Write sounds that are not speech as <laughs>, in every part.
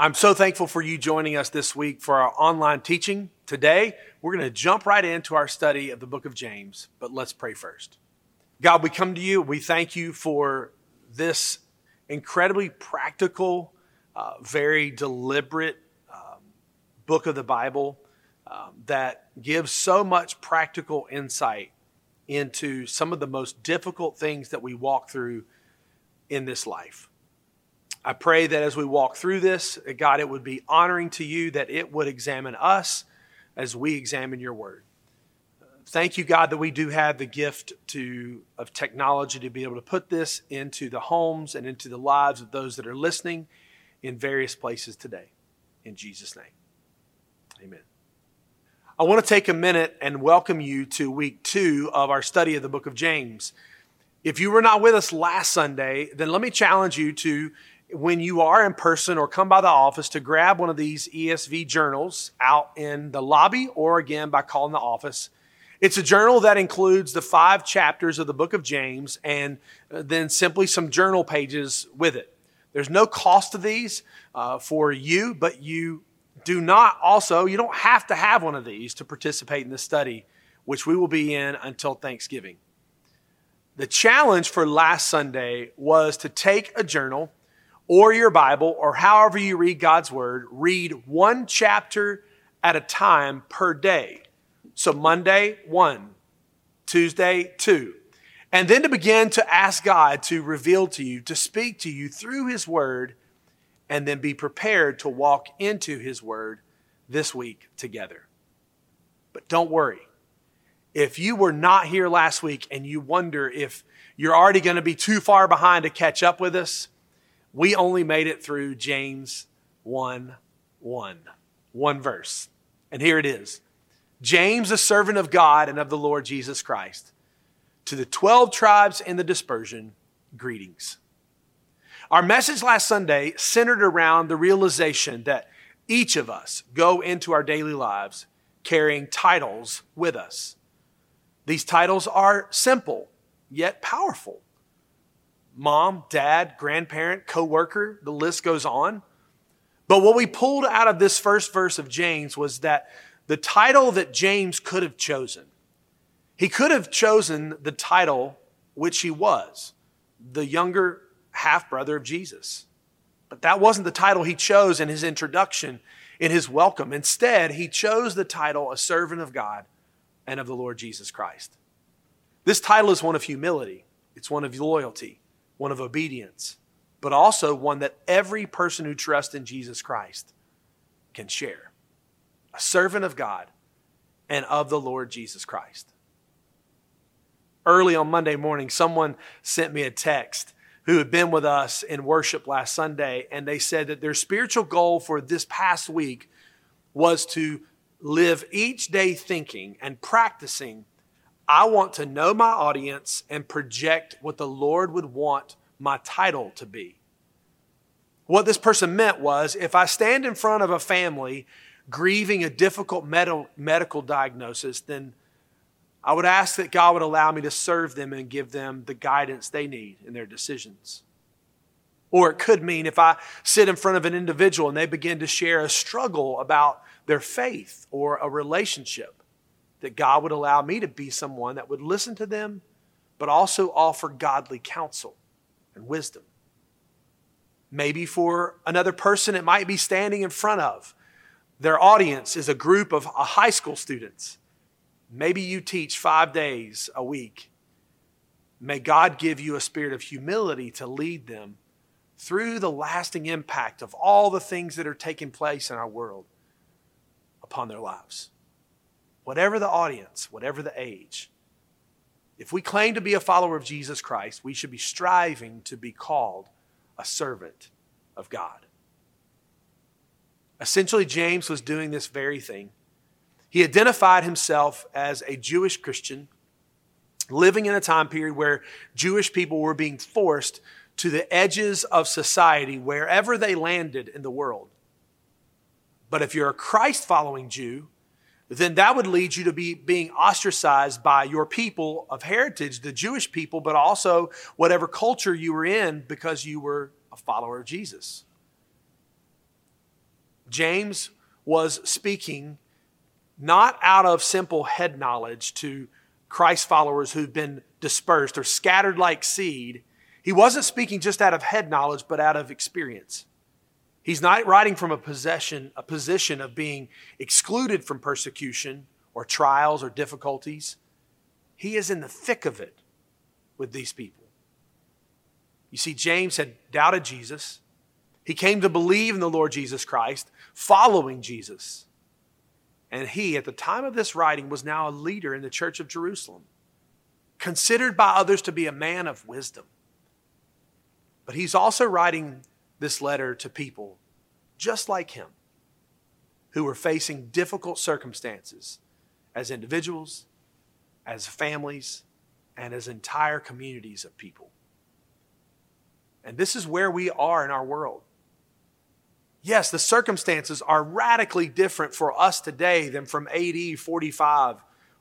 I'm so thankful for you joining us this week for our online teaching. Today, we're going to jump right into our study of the book of James, but let's pray first. God, we come to you. We thank you for this incredibly practical, uh, very deliberate um, book of the Bible um, that gives so much practical insight into some of the most difficult things that we walk through in this life. I pray that as we walk through this, God, it would be honoring to you, that it would examine us as we examine your word. Thank you, God, that we do have the gift to, of technology to be able to put this into the homes and into the lives of those that are listening in various places today. In Jesus' name, amen. I want to take a minute and welcome you to week two of our study of the book of James. If you were not with us last Sunday, then let me challenge you to when you are in person or come by the office to grab one of these ESV journals out in the lobby or again by calling the office. It's a journal that includes the five chapters of the book of James and uh, then simply some journal pages with it. There's no cost to these uh, for you, but you do not also, you don't have to have one of these to participate in this study, which we will be in until Thanksgiving. The challenge for last Sunday was to take a journal or your Bible, or however you read God's Word, read one chapter at a time per day. So Monday, one. Tuesday, two. And then to begin to ask God to reveal to you, to speak to you through His Word, and then be prepared to walk into His Word this week together. But don't worry. If you were not here last week and you wonder if you're already going to be too far behind to catch up with us, we only made it through James 1 1. One verse. And here it is James, a servant of God and of the Lord Jesus Christ, to the 12 tribes in the dispersion, greetings. Our message last Sunday centered around the realization that each of us go into our daily lives carrying titles with us. These titles are simple, yet powerful mom, dad, grandparent, coworker, the list goes on. But what we pulled out of this first verse of James was that the title that James could have chosen, he could have chosen the title which he was, the younger half brother of Jesus. But that wasn't the title he chose in his introduction, in his welcome. Instead, he chose the title, a servant of God and of the Lord Jesus Christ. This title is one of humility, it's one of loyalty, one of obedience, but also one that every person who trusts in Jesus Christ can share. A servant of God and of the Lord Jesus Christ. Early on Monday morning, someone sent me a text who had been with us in worship last Sunday, and they said that their spiritual goal for this past week was to live each day thinking and practicing I want to know my audience and project what the Lord would want my title to be. What this person meant was if I stand in front of a family grieving a difficult med- medical diagnosis, then I would ask that God would allow me to serve them and give them the guidance they need in their decisions. Or it could mean if I sit in front of an individual and they begin to share a struggle about their faith or a relationship, that God would allow me to be someone that would listen to them, but also offer godly counsel and wisdom. Maybe for another person, it might be standing in front of. Their audience is a group of uh, high school students. Maybe you teach five days a week. May God give you a spirit of humility to lead them through the lasting impact of all the things that are taking place in our world upon their lives whatever the audience, whatever the age, if we claim to be a follower of Jesus Christ, we should be striving to be called a servant of God. Essentially, James was doing this very thing. He identified himself as a Jewish Christian living in a time period where Jewish people were being forced to the edges of society wherever they landed in the world. But if you're a Christ following Jew, then that would lead you to be being ostracized by your people of heritage, the Jewish people, but also whatever culture you were in because you were a follower of Jesus. James was speaking not out of simple head knowledge to Christ followers who've been dispersed or scattered like seed. He wasn't speaking just out of head knowledge, but out of experience. He's not writing from a possession, a position of being excluded from persecution or trials or difficulties. He is in the thick of it with these people. You see, James had doubted Jesus. He came to believe in the Lord Jesus Christ, following Jesus. And he, at the time of this writing, was now a leader in the church of Jerusalem, considered by others to be a man of wisdom. But he's also writing this letter to people just like him who were facing difficult circumstances as individuals, as families, and as entire communities of people. And this is where we are in our world. Yes, the circumstances are radically different for us today than from AD 45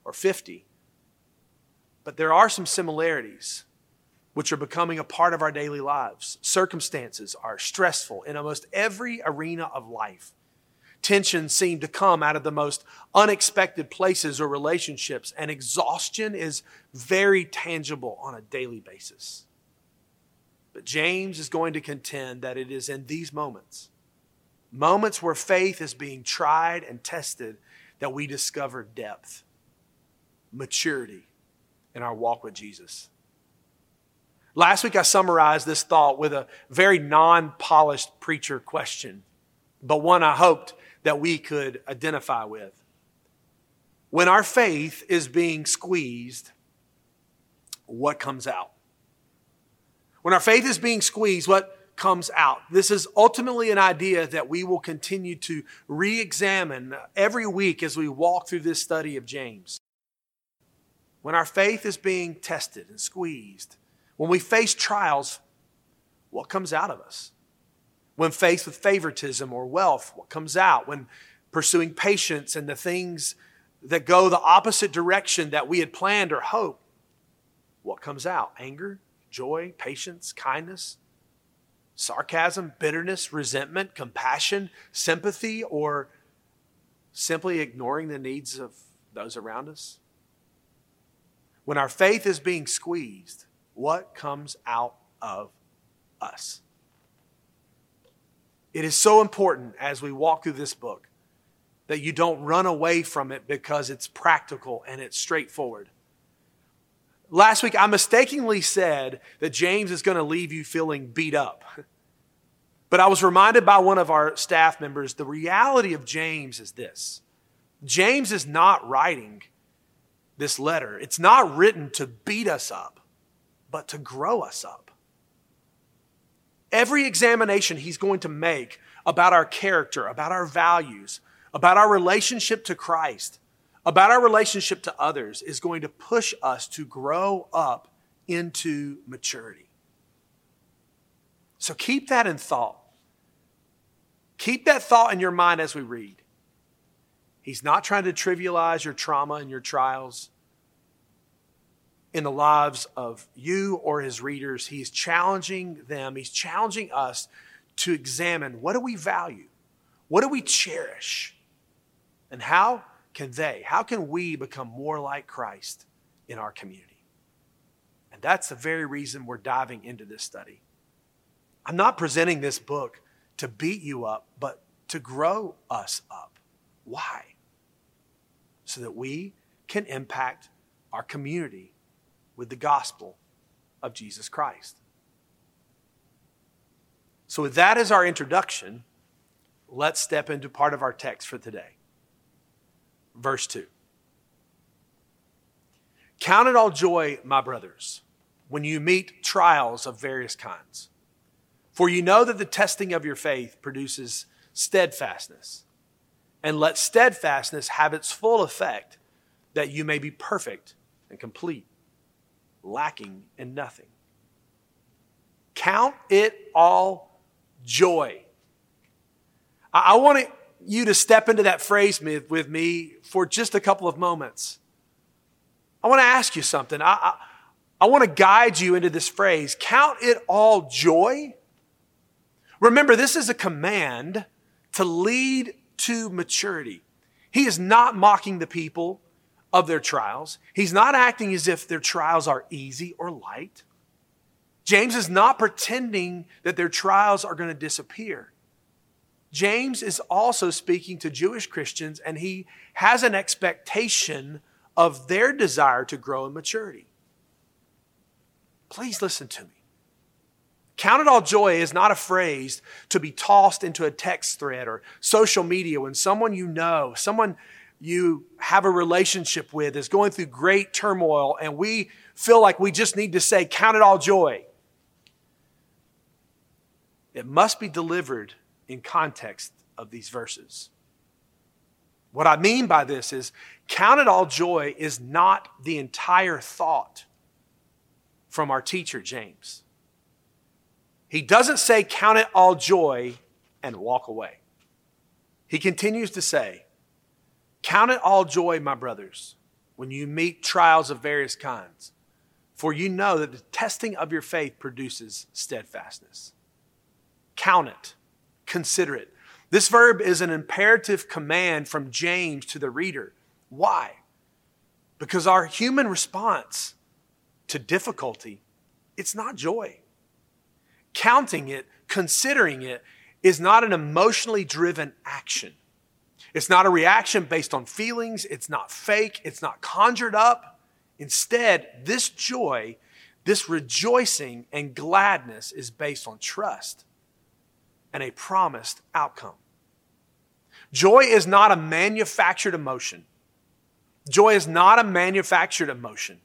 or 50. But there are some similarities which are becoming a part of our daily lives. Circumstances are stressful in almost every arena of life. Tensions seem to come out of the most unexpected places or relationships, and exhaustion is very tangible on a daily basis. But James is going to contend that it is in these moments moments where faith is being tried and tested, that we discover depth, maturity in our walk with Jesus. Last week, I summarized this thought with a very non polished preacher question, but one I hoped that we could identify with. When our faith is being squeezed, what comes out? When our faith is being squeezed, what comes out. This is ultimately an idea that we will continue to re examine every week as we walk through this study of James. When our faith is being tested and squeezed, when we face trials, what comes out of us? When faced with favoritism or wealth, what comes out? When pursuing patience and the things that go the opposite direction that we had planned or hoped, what comes out? Anger, joy, patience, kindness, sarcasm, bitterness, resentment, compassion, sympathy, or simply ignoring the needs of those around us? When our faith is being squeezed, what comes out of us? It is so important as we walk through this book that you don't run away from it because it's practical and it's straightforward. Last week, I mistakenly said that James is going to leave you feeling beat up. <laughs> But I was reminded by one of our staff members the reality of James is this James is not writing this letter, it's not written to beat us up, but to grow us up. Every examination he's going to make about our character, about our values, about our relationship to Christ, about our relationship to others is going to push us to grow up into maturity. So keep that in thought. Keep that thought in your mind as we read. He's not trying to trivialize your trauma and your trials in the lives of you or his readers. He's challenging them, he's challenging us to examine what do we value? What do we cherish? And how can they, how can we become more like Christ in our community? And that's the very reason we're diving into this study. I'm not presenting this book to beat you up, but to grow us up. Why? So that we can impact our community with the gospel of Jesus Christ. So, with that as our introduction, let's step into part of our text for today verse 2. Count it all joy, my brothers, when you meet trials of various kinds. For you know that the testing of your faith produces steadfastness. And let steadfastness have its full effect, that you may be perfect and complete, lacking in nothing. Count it all joy. I, want you to step into that phrase with me for just a couple of moments. I want to ask you something. I, I, I want to guide you into this phrase count it all joy. Remember, this is a command to lead to maturity. He is not mocking the people of their trials. He's not acting as if their trials are easy or light. James is not pretending that their trials are going to disappear. James is also speaking to Jewish Christians, and he has an expectation of their desire to grow in maturity. Please listen to me. Count it all joy is not a phrase to be tossed into a text thread or social media when someone you know, someone you have a relationship with is going through great turmoil and we feel like we just need to say, Count it all joy. It must be delivered in context of these verses. What I mean by this is, count it all joy is not the entire thought from our teacher, James. He doesn't say, count it all joy and walk away. He continues to say, Count it all joy, my brothers, when you meet trials of various kinds, for you know that the testing of your faith produces steadfastness. Count it, consider it. This verb is an imperative command from James to the reader. Why? Because our human response to difficulty, it's not joy. Counting it, considering it, is not an emotionally driven action. It's not a reaction based on feelings. It's not fake. It's not conjured up. Instead, this joy, this rejoicing and gladness is based on trust and a promised outcome. Joy is not a manufactured emotion. Joy is not a manufactured emotion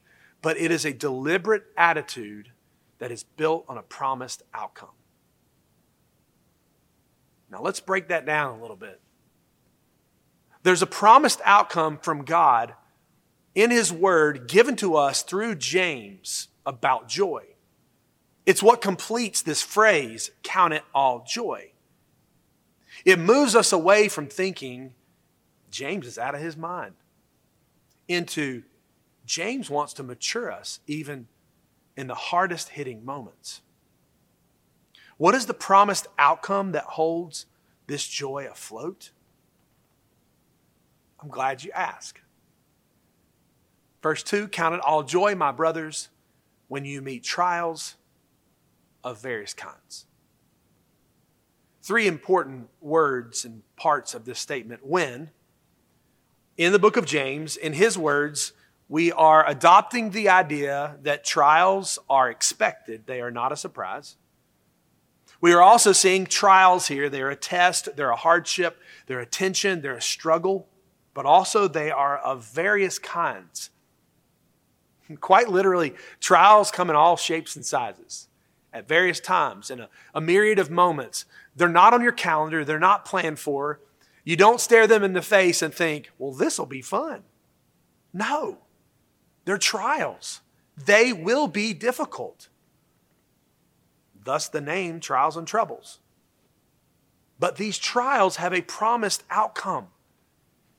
but it is a deliberate attitude that is built on a promised outcome. Now, let's break that down a little bit. There's a promised outcome from God in His Word given to us through James about joy. It's what completes this phrase, count it all joy. It moves us away from thinking James is out of his mind into James wants to mature us even in the hardest hitting moments. What is the promised outcome that holds this joy afloat? I'm glad you ask. Verse 2 Count it all joy, my brothers, when you meet trials of various kinds. Three important words and parts of this statement. When, in the book of James, in his words, we are adopting the idea that trials are expected, they are not a surprise. We are also seeing trials here. They're a test, they're a hardship, they're a tension, they're a struggle, but also they are of various kinds. Quite literally, trials come in all shapes and sizes at various times in a, a myriad of moments. They're not on your calendar, they're not planned for. You don't stare them in the face and think, well, this will be fun. No. They're trials. They will be difficult. Thus the name trials and troubles. But these trials have a promised outcome.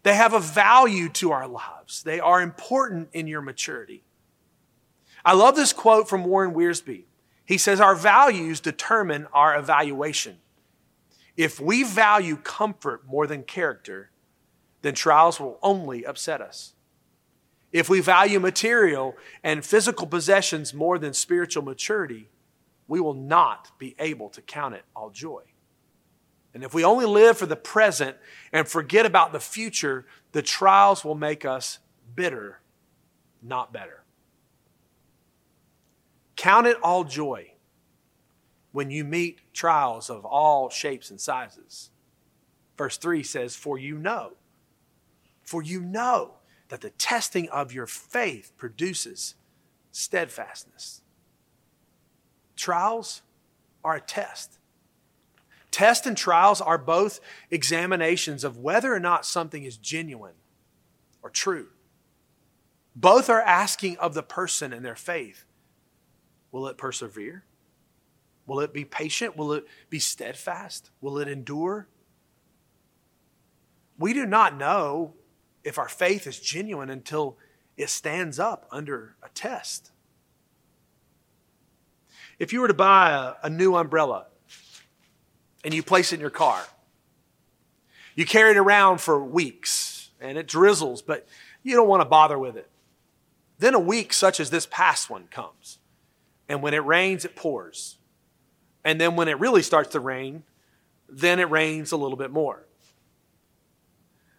They have a value to our lives. They are important in your maturity. I love this quote from Warren Wiersbe. He says, Our values determine our evaluation. If we value comfort more than character, then trials will only upset us. If we value material and physical possessions more than spiritual maturity, we will not be able to count it all joy. And if we only live for the present and forget about the future, the trials will make us bitter, not better. Count it all joy when you meet trials of all shapes and sizes. Verse 3 says, For you know, for you know that the testing of your faith produces steadfastness. Trials are a test. Tests and trials are both examinations of whether or not something is genuine or true. Both are asking of the person and their faith will it persevere? Will it be patient? Will it be steadfast? Will it endure? We do not know if our faith is genuine until it stands up under a test. If you were to buy a, a new umbrella and you place it in your car, You carry it around for weeks and it drizzles, but you don't want to bother with it. Then a week such as this past one comes. And when it rains, it pours. And then when it really starts to rain, then it rains a little bit more.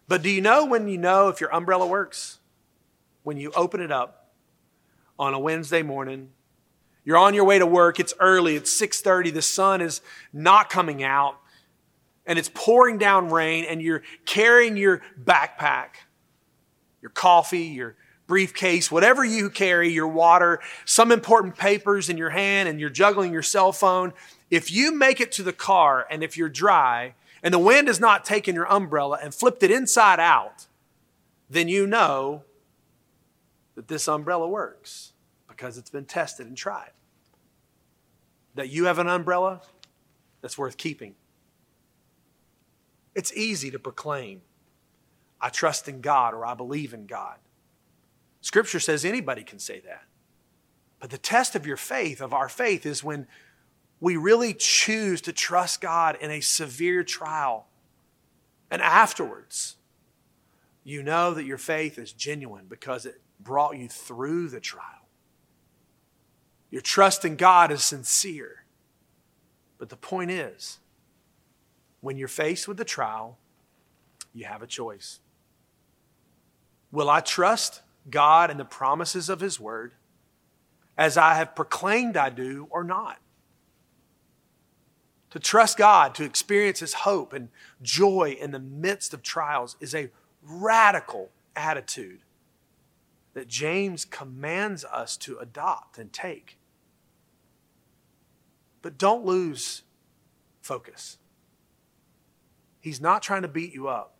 But do you know when you know if your umbrella works? When you open it up on a Wednesday morning, you're on your way to work, it's early, it's 6:30, the sun is not coming out, and it's pouring down rain and you're carrying your backpack, your coffee, your briefcase, whatever you carry, your water, some important papers in your hand, and you're juggling your cell phone. If you make it to the car and if you're dry and the wind has not taken your umbrella and flipped it inside out, then you know that this umbrella works because it's been tested and tried. That you have an umbrella that's worth keeping. It's easy to proclaim, I trust in God or I believe in God. Scripture says anybody can say that. But the test of your faith, of our faith, is when we really choose to trust God in a severe trial. And afterwards, you know that your faith is genuine because it brought you through the trial. Your trust in God is sincere. But the point is, when you're faced with the trial, you have a choice. Will I trust God and the promises of His Word as I have proclaimed I do or not. To trust God, to experience His hope and joy in the midst of trials is a radical attitude that James commands us to adopt and take. But don't lose focus. He's not trying to beat you up.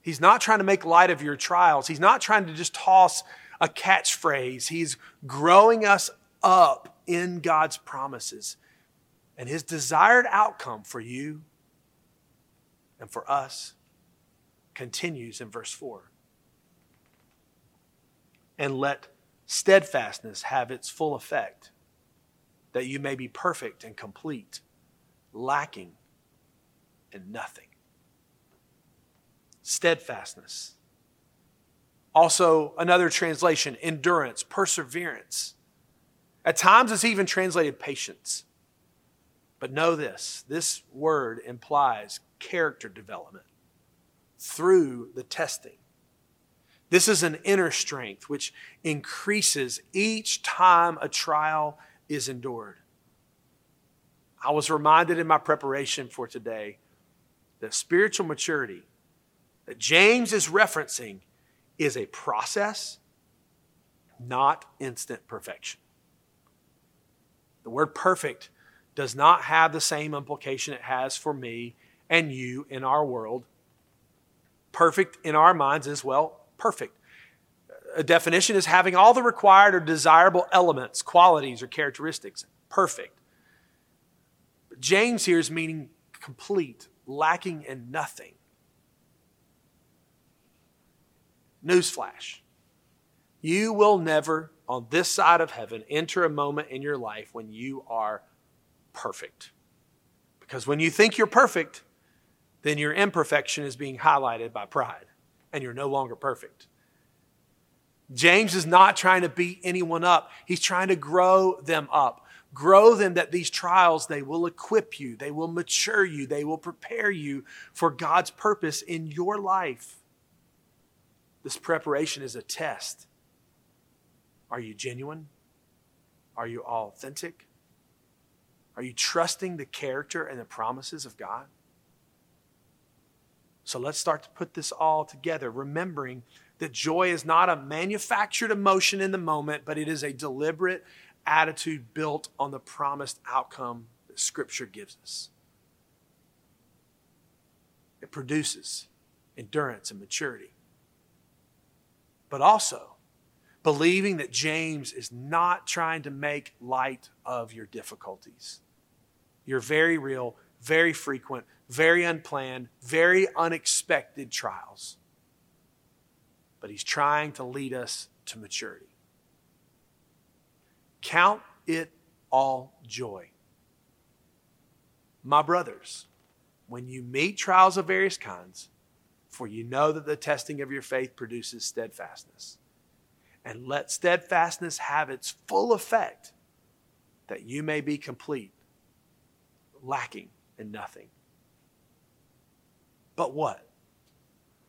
He's not trying to make light of your trials. He's not trying to just toss a catchphrase. He's growing us up in God's promises. And his desired outcome for you and for us continues in verse 4. And let steadfastness have its full effect, that you may be perfect and complete, lacking in nothing steadfastness. Also, another translation, endurance, perseverance. At times, it's even translated patience. But know this this word implies character development through the testing. This is an inner strength which increases each time a trial is endured. I was reminded in my preparation for today that spiritual maturity that James is referencing is a process, not instant perfection. The word perfect does not have the same implication it has for me and you in our world. Perfect in our minds is, well, perfect. A definition is having all the required or desirable elements, qualities, or characteristics. Perfect. But James here is meaning complete, lacking in nothing. Newsflash. You will never, on this side of heaven, enter a moment in your life when you are perfect. Because when you think you're perfect, then your imperfection is being highlighted by pride, and you're no longer perfect. James is not trying to beat anyone up. He's trying to grow them up. Grow them that these trials, they will equip you, they will mature you, they will prepare you for God's purpose in your life. This preparation is a test. Are you genuine? Are you authentic? Are you trusting the character and the promises of God? So let's start to put this all together, remembering that joy is not a manufactured emotion in the moment, but it is a deliberate attitude built on the promised outcome that Scripture gives us. It produces endurance and maturity but also believing that James is not trying to make light of your difficulties. Your very real, very frequent, very unplanned, very unexpected trials. But he's trying to lead us to maturity. Count it all joy. My brothers, when you meet trials of various kinds, for you know that the testing of your faith produces steadfastness. And let steadfastness have its full effect, that you may be complete, lacking in nothing. But what?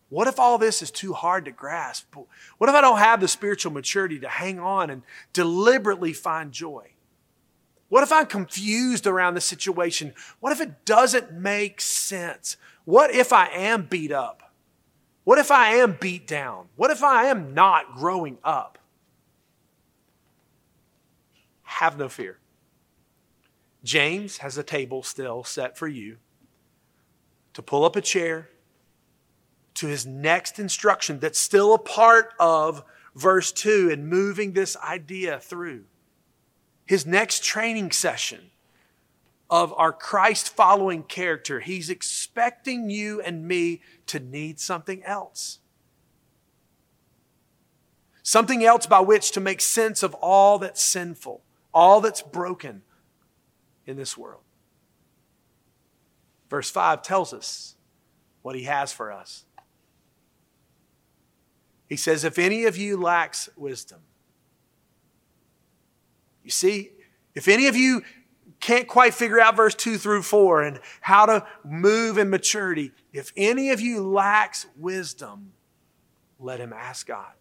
What if all this is too hard to grasp? What if I don't have the spiritual maturity to hang on and deliberately find joy? What if I'm confused around the situation? What if it doesn't make sense? What if I am beat up? What if I am beat down? What if I am not growing up? Have no fear. James has a table still set for you to pull up a chair to his next instruction that's still a part of verse 2 and moving this idea through his next training session of our Christ following character, he's expecting you and me to need something else. Something else by which to make sense of all that's sinful, all that's broken in this world. Verse 5 tells us what he has for us. He says, If any of you lacks wisdom, you see, if any of you can't quite figure out verse 2 through 4 and how to move in maturity, if any of you lacks wisdom, let him ask God,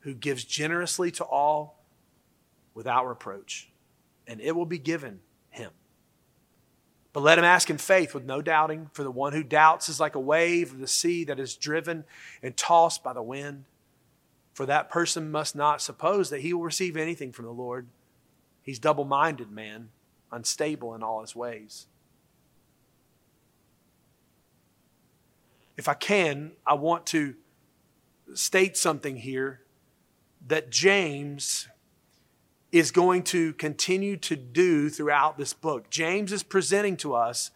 who gives generously to all without reproach, and it will be given. But let him ask in faith with no doubting, for the one who doubts is like a wave of the sea that is driven and tossed by the wind. For that person must not suppose that he will receive anything from the Lord. He's double minded man, unstable in all his ways. If I can, I want to state something here that James is going to continue to do throughout this book. James is presenting to us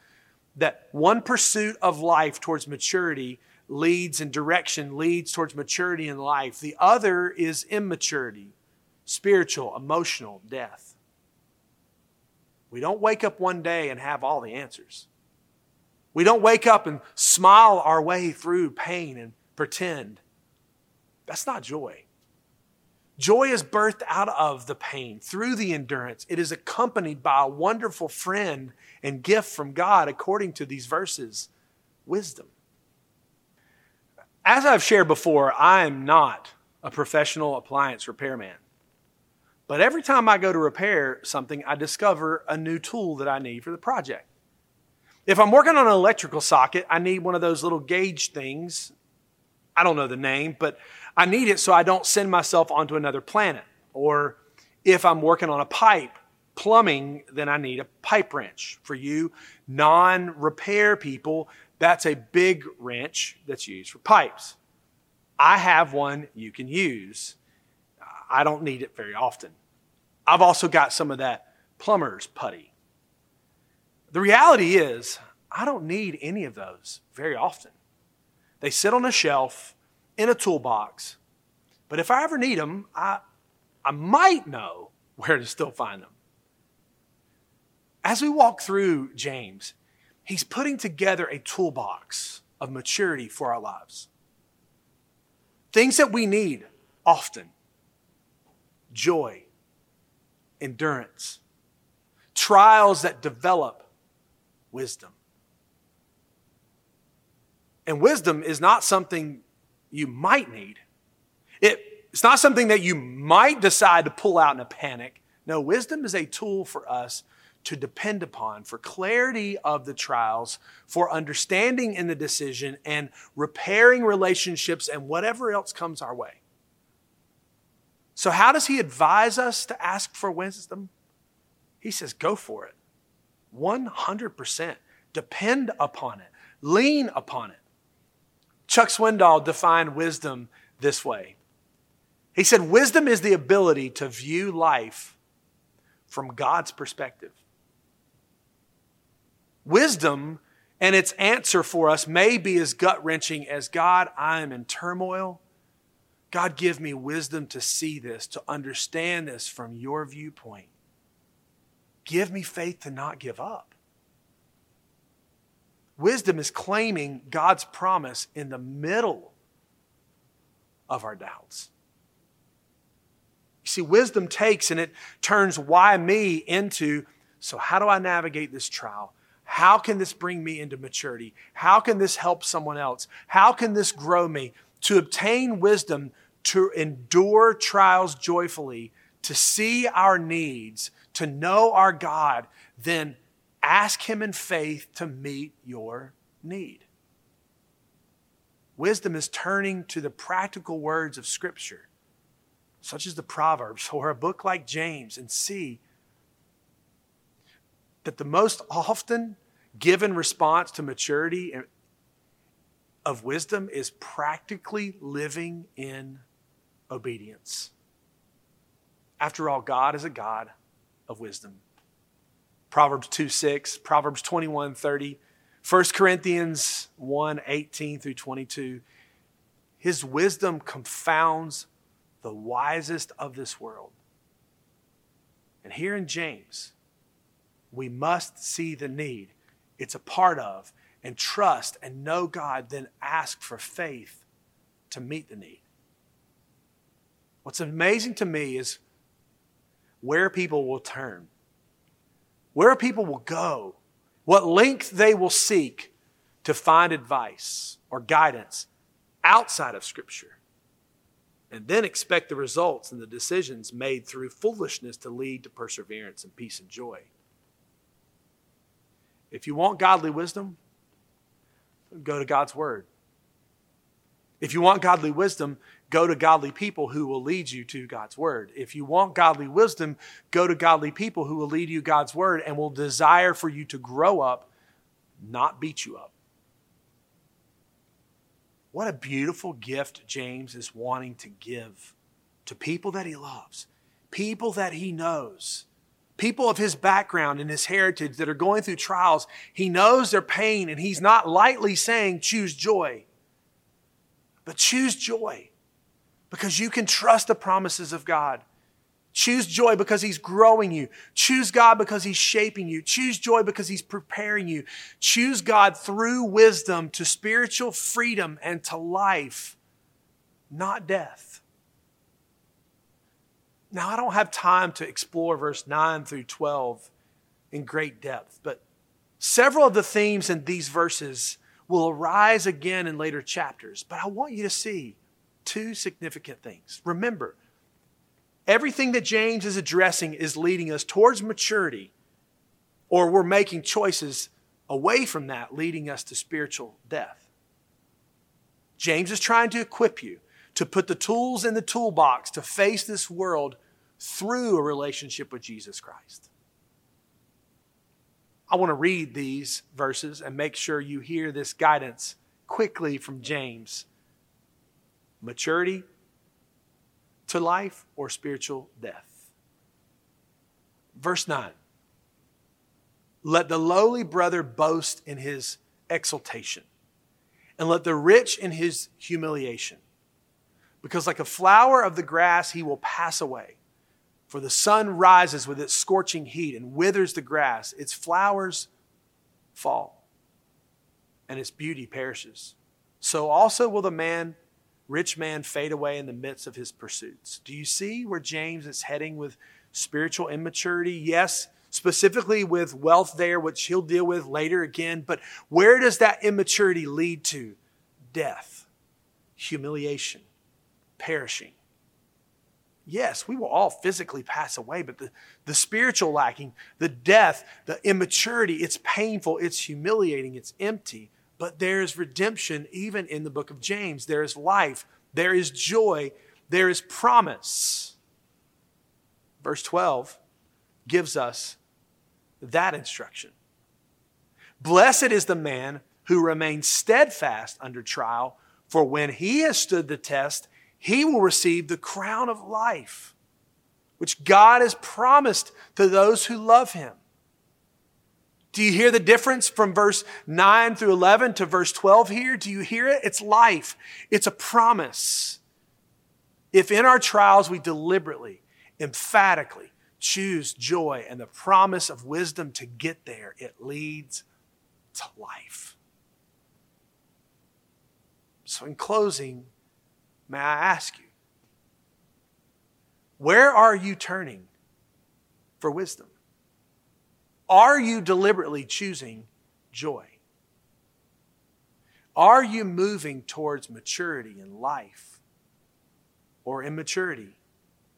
that one pursuit of life towards maturity leads and direction leads towards maturity in life. The other is immaturity, spiritual, emotional death. We don't wake up one day and have all the answers. We don't wake up and smile our way through pain and pretend. That's not joy. Joy is birthed out of the pain, through the endurance. It is accompanied by a wonderful friend and gift from God, according to these verses wisdom. As I've shared before, I am not a professional appliance repairman. But every time I go to repair something, I discover a new tool that I need for the project. If I'm working on an electrical socket, I need one of those little gauge things. I don't know the name, but I need it so I don't send myself onto another planet. Or if I'm working on a pipe, plumbing, then I need a pipe wrench. For you non repair people, that's a big wrench that's used for pipes. I have one you can use. I don't need it very often. I've also got some of that plumber's putty. The reality is, I don't need any of those very often. They sit on a shelf in a toolbox, but if I ever need them, I, I might know where to still find them. As we walk through James, He's putting together a toolbox of maturity for our lives. Things that we need often joy, endurance, trials that develop wisdom. And wisdom is not something you might need. It, it's not something that you might decide to pull out in a panic. No, wisdom is a tool for us to depend upon for clarity of the trials, for understanding in the decision, and repairing relationships and whatever else comes our way. So, how does he advise us to ask for wisdom? He says, go for it. 100%. Depend upon it, lean upon it. Chuck Swindoll defined wisdom this way He said, Wisdom is the ability to view life from God's perspective. Wisdom and its answer for us may be as gut wrenching as God, I am in turmoil. God, give me wisdom to see this, to understand this from your viewpoint. Give me faith to not give up. Wisdom is claiming God's promise in the middle of our doubts. You see, wisdom takes and it turns why me into so, how do I navigate this trial? How can this bring me into maturity? How can this help someone else? How can this grow me? To obtain wisdom, to endure trials joyfully, to see our needs, to know our God, then ask Him in faith to meet your need. Wisdom is turning to the practical words of Scripture, such as the Proverbs or a book like James, and see that the most often given response to maturity of wisdom is practically living in obedience. After all, God is a God of wisdom. Proverbs 2 6, Proverbs 21 30, 1 Corinthians 1 18 through 22. His wisdom confounds the wisest of this world. And here in James, we must see the need it's a part of and trust and know God, then ask for faith to meet the need. What's amazing to me is where people will turn, where people will go, what length they will seek to find advice or guidance outside of Scripture, and then expect the results and the decisions made through foolishness to lead to perseverance and peace and joy. If you want godly wisdom, go to God's Word. If you want godly wisdom, go to godly people who will lead you to God's Word. If you want godly wisdom, go to godly people who will lead you God's Word and will desire for you to grow up, not beat you up. What a beautiful gift James is wanting to give to people that he loves, people that he knows people of his background and his heritage that are going through trials, he knows their pain and he's not lightly saying, choose joy. But choose joy because you can trust the promises of God. Choose joy because He's growing you. Choose God because He's shaping you. Choose joy because He's preparing you. Choose God through wisdom to spiritual freedom and to life, not death. Now, I don't have time to explore verse 9 through 12 in great depth, but several of the themes in these verses will arise again in later chapters. But I want you to see two significant things. Remember, everything that James is addressing is leading us towards maturity, or we're making choices away from that, leading us to spiritual death. James is trying to equip you to put the tools in the toolbox to face this world through a relationship with Jesus Christ. I want to read these verses and make sure you hear this guidance quickly from James. Maturity to life or spiritual death. Verse 9 Let the lowly brother boast in his exaltation, and let the rich in his humiliation because like a flower of the grass, he will pass away. For the sun rises with its scorching heat and withers the grass, its flowers fall, and its beauty perishes. So also will the man, rich man, fade away in the midst of his pursuits. Do you see where James is heading with spiritual immaturity? Yes, specifically with wealth there, which he'll deal with later again. But where does that immaturity lead to? Death, humiliation, perishing. Yes, we will all physically pass away, but the, the spiritual lacking, the death, the immaturity, it's painful, it's humiliating, it's empty. But there is redemption even in the book of James. There is life, there is joy, there is promise. Verse 12 gives us that instruction. Blessed is the man who remains steadfast under trial, for when he has stood the test, he will receive the crown of life, which God has promised to those who love him. Do you hear the difference from verse 9 through 11 to verse 12 here? Do you hear it? It's life, it's a promise. If in our trials we deliberately, emphatically choose joy and the promise of wisdom to get there, it leads to life. So, in closing, may I ask you, where are you turning for wisdom? Are you deliberately choosing joy? Are you moving towards maturity in life or immaturity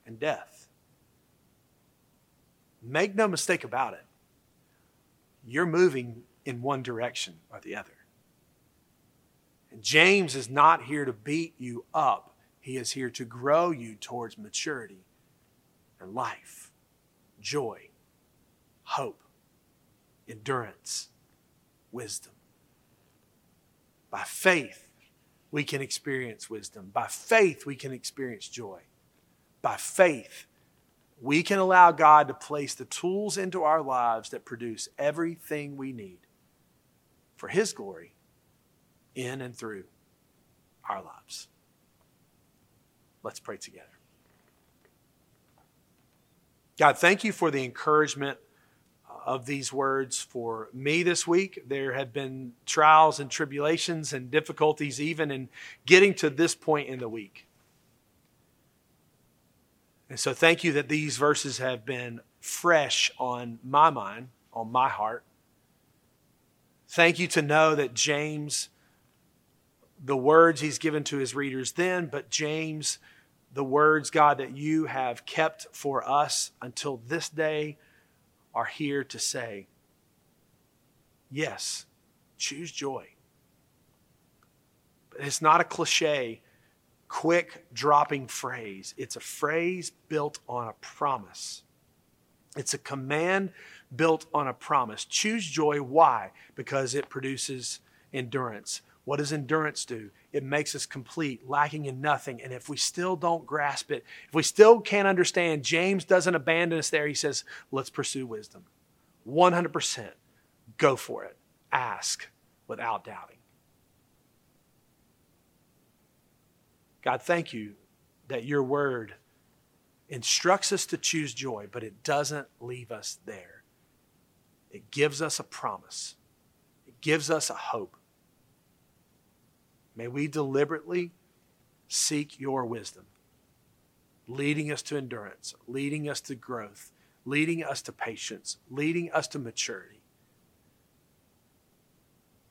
and death? Make no mistake about it. You're moving in one direction or the other. And James is not here to beat you up, he is here to grow you towards maturity and life, joy, hope, endurance, wisdom. By faith, we can experience wisdom. By faith, we can experience joy. By faith, we can allow God to place the tools into our lives that produce everything we need for His glory in and through our lives. Let's pray together. God, thank you for the encouragement of these words for me this week. There have been trials and tribulations and difficulties even in getting to this point in the week. And so, thank you that these verses have been fresh on my mind, on my heart. Thank you to know that James, the words he's given to his readers then, but James, the words, God, that you have kept for us until this day are here to say, yes, choose joy. But it's not a cliche quick dropping phrase. It's a phrase built on a promise. It's a command built on a promise. Choose joy. Why? Because it produces endurance. What does endurance do? It makes us complete, lacking in nothing. And if we still don't grasp it, if we still can't understand, James doesn't abandon us there. He says, let's pursue wisdom. 100%. Go for it. Ask without doubting. God, thank you that your word instructs us to choose joy, but it doesn't leave us there. It gives us a promise, it gives us a hope. May we deliberately seek your wisdom, leading us to endurance, leading us to growth, leading us to patience, leading us to maturity,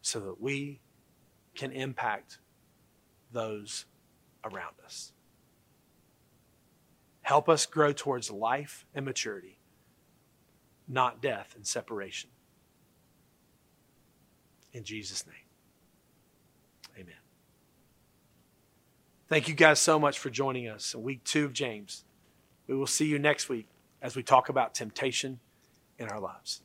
so that we can impact those around us. Help us grow towards life and maturity, not death and separation. In Jesus' name, amen. Thank you guys so much for joining us in week two of James. We will see you next week as we talk about temptation in our lives.